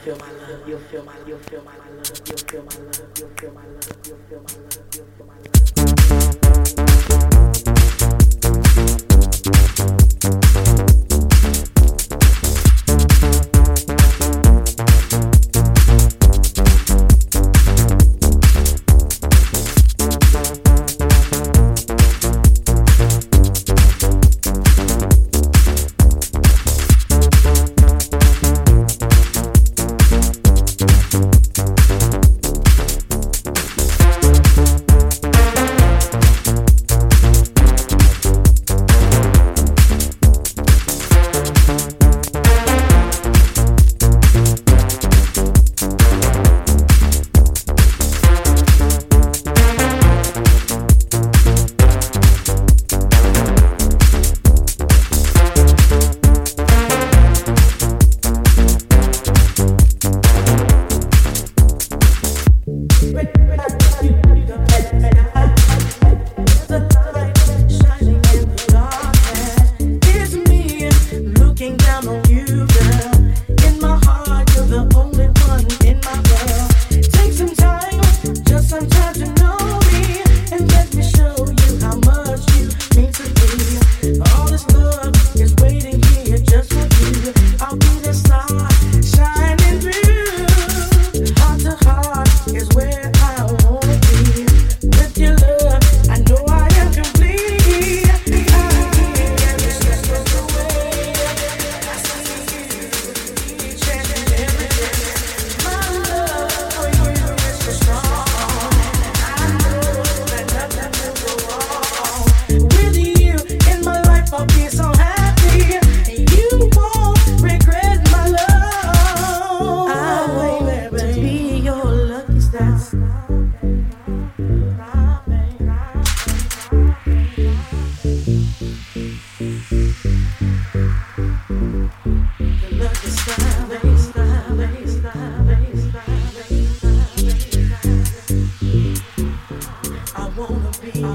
feel my love, you'll feel my, you'll feel my love, you'll feel my love, you'll feel my love, you'll feel my love, you'll feel my love.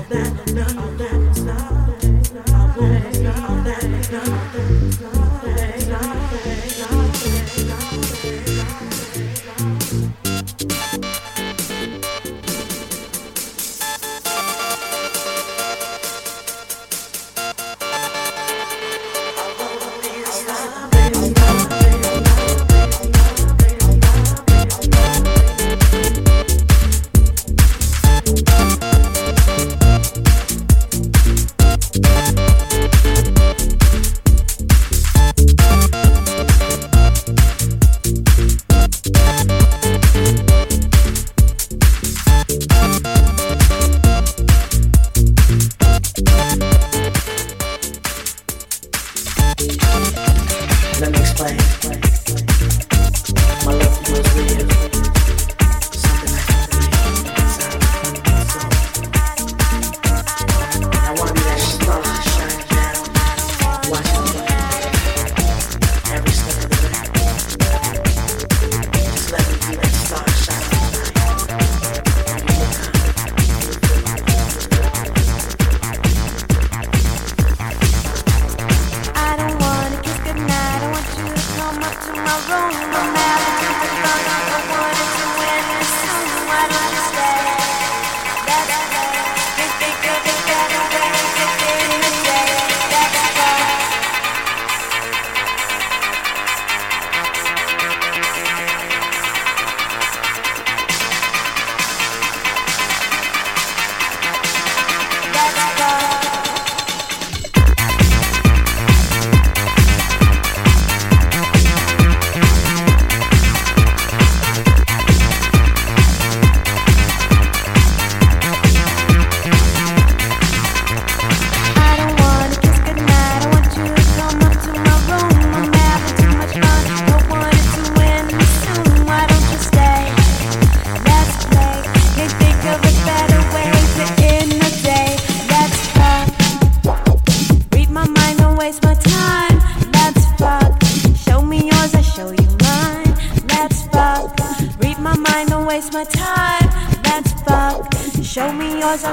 that, that, that.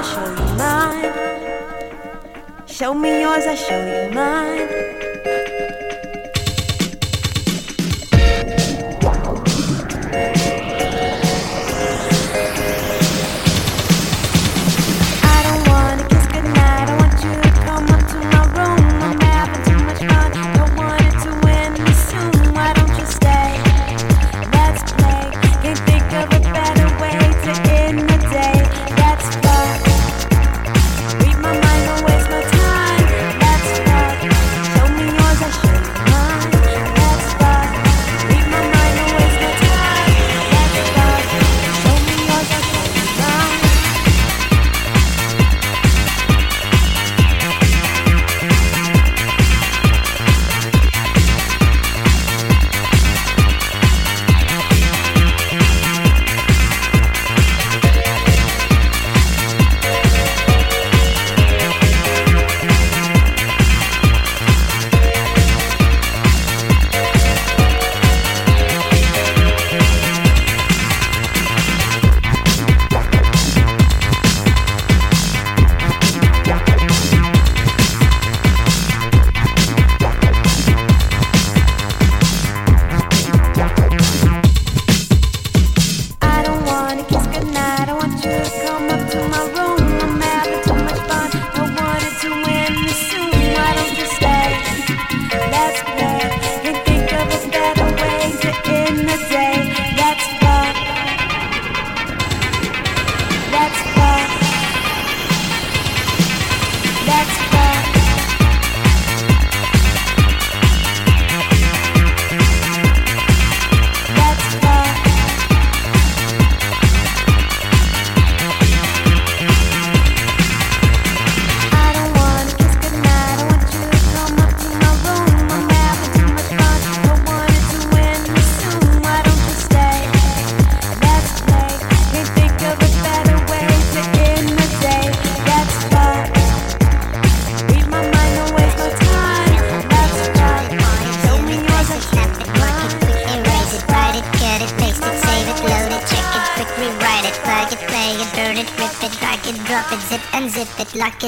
Show you mine. Show me yours, I'll show you mine.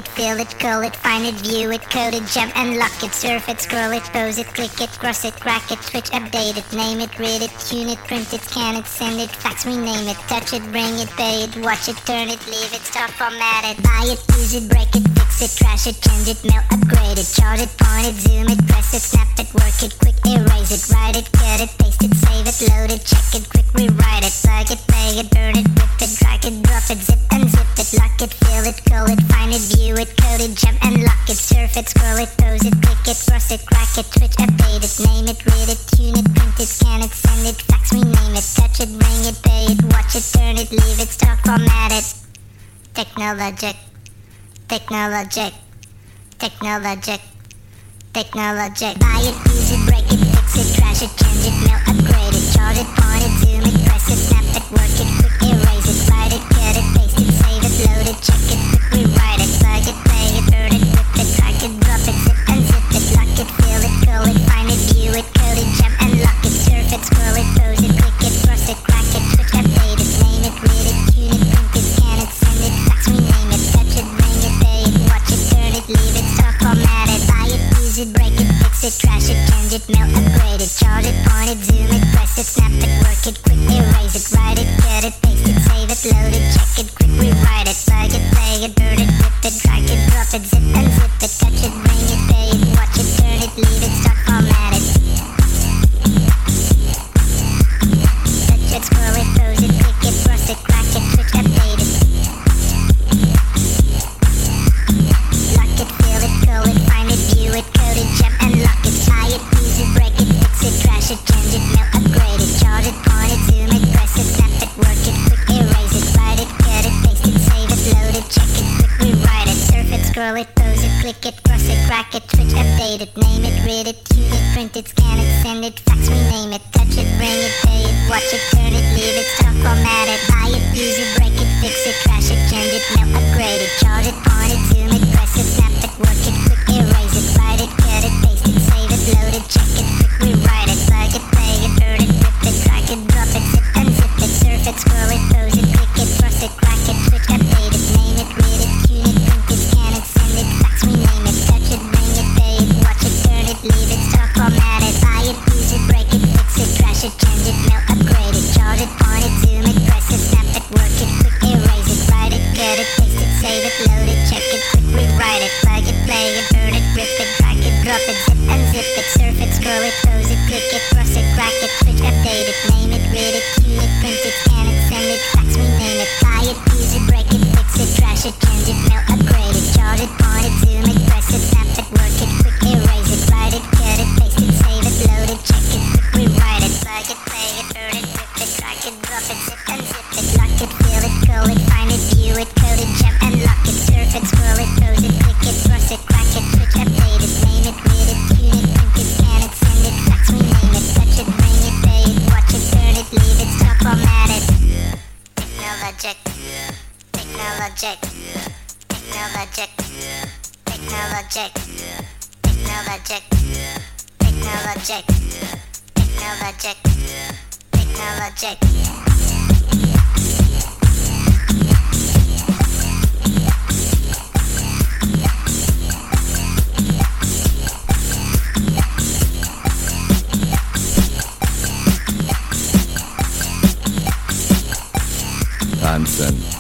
Jump it, lock it, find it, view it, code it, jump, unlock it, surf it, scroll it, pose it, click it, cross it, crack it, switch, update it, name it, read it, tune it, print it, scan it, send it, fax, rename it, touch it, bring it, pay it, watch it, turn it, leave it, stop, format it, buy it, use it, break it, fix it, trash it, change it, mail, upgrade it, chart it, point it, zoom it, press it, snap it, work it, quick erase it, write it, cut it, paste it, save it, load it, check it, quick rewrite it, plug it, play it, burn it, rip it, drag it, drop it, zip unzip it, lock it, fill it, call it, find it, view it, code it, jump and lock it, surf it, scroll it, pose it, click it, cross it, crack it, switch, update it, name it, read it, tune it, print it, scan it, send it, fax, rename it, touch it, bring it, pay it, watch it, turn it, leave it, stock, format it. Technologic, technologic, technologic, technologic. Buy it, use it, break it, fix it, trash it, change it, mail, upgrade it, chart it, point it, zoom it, press it, snap it, work it, quick erase it, write it, cut it, paste it, save it, load it, check it, quick rewrite it, plug it, play it, burn it, rip it, drag it, drop it, zip unzip it, lock it, fill it, call it, find it, view it, code it, jump and lock it, surf it, scroll it, pose it, it, break it, fix it, trash it, change it, mail, upgrade it, charge it, point it, zoom it, press it, snap it, work it, quick erase it, write it, cut it, paste it, save it, load it, check it, quick rewrite it, plug it, play it, burn it, rip it, drag it, drop it, zip it, technologic.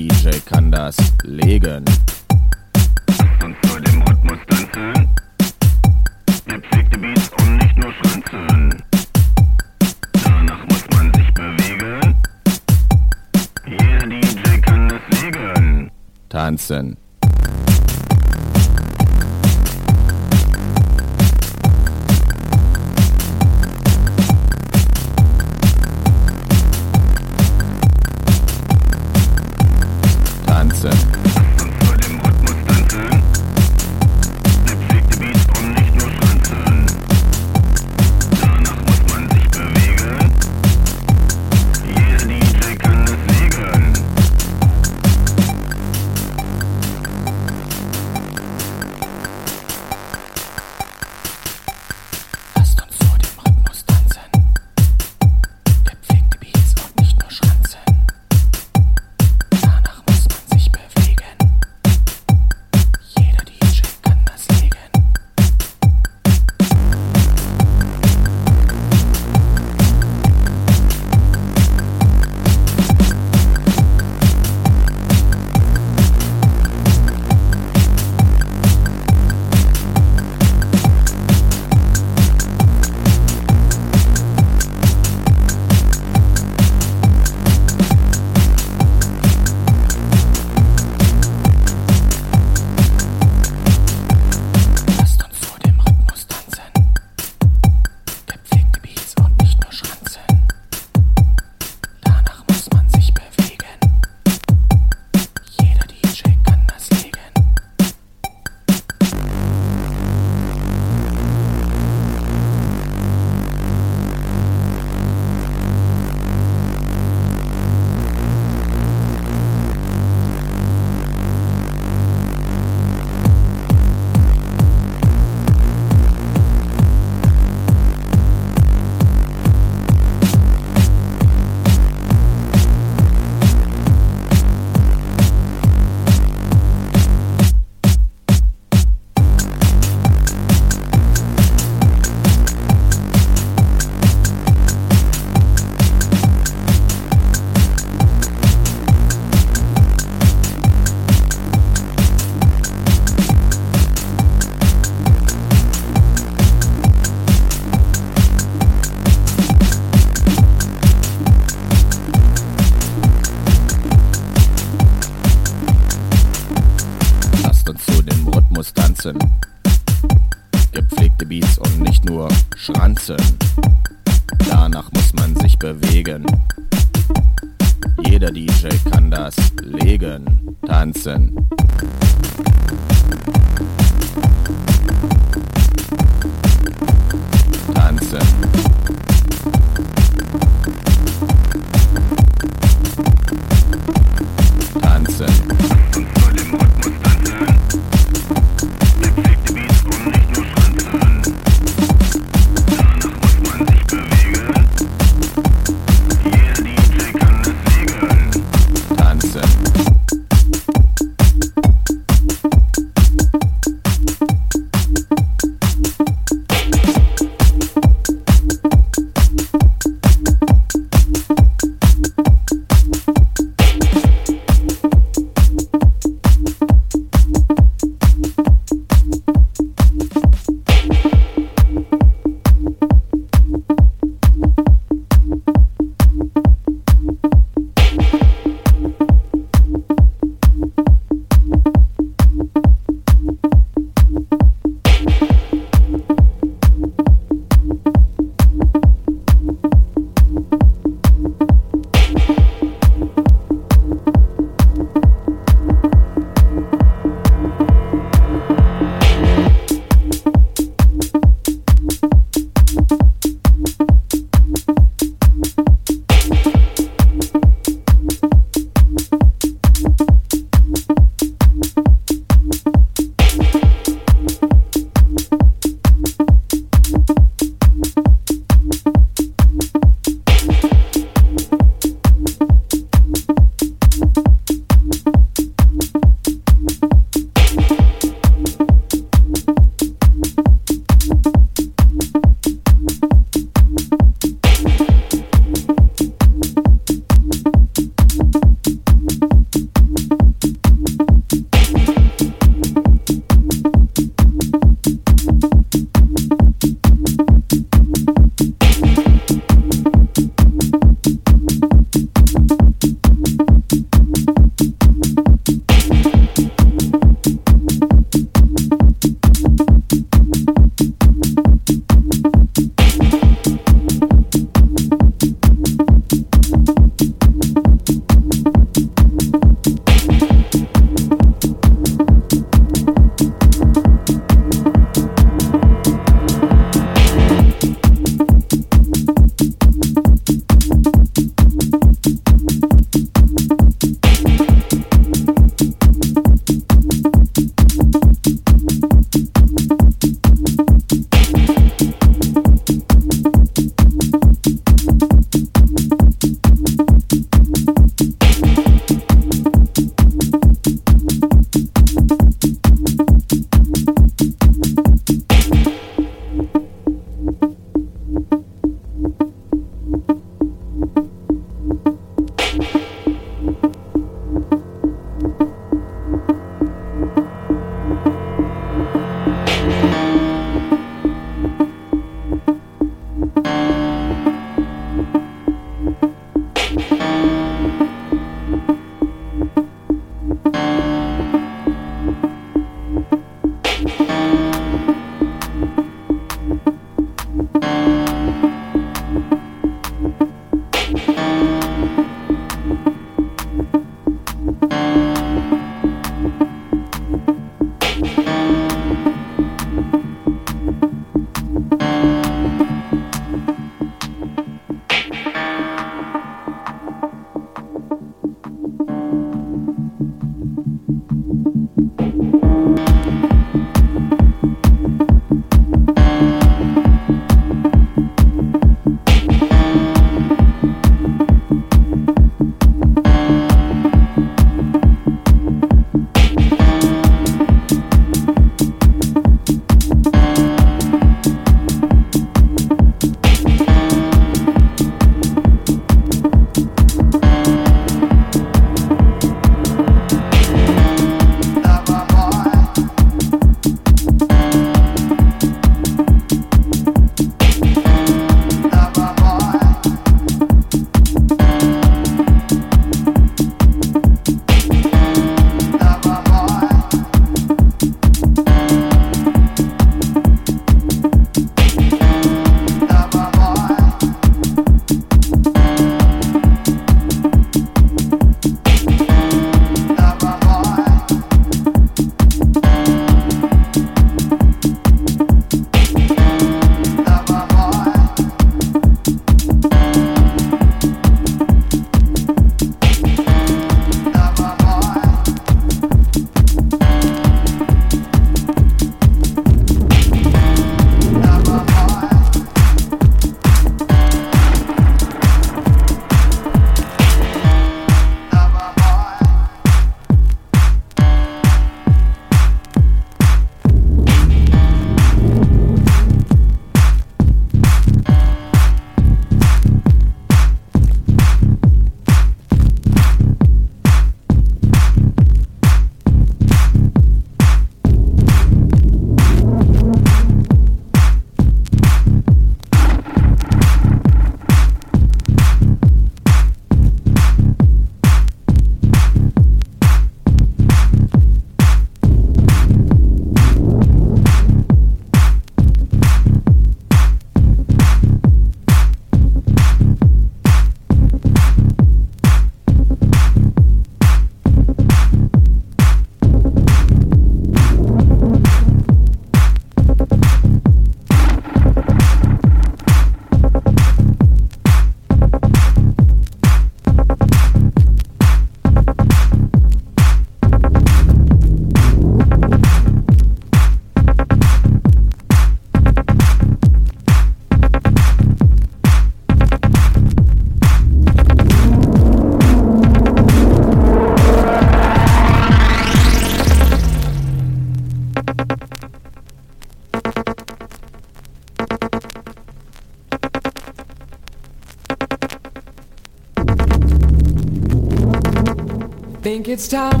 It's time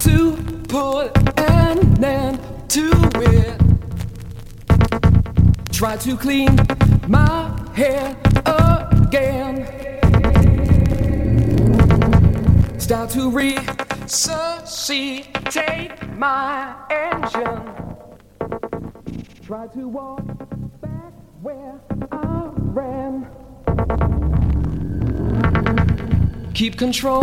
to put an end to it. Try to clean my hair again. Start to resuscitate my engine. Try to walk back where I ran. Keep control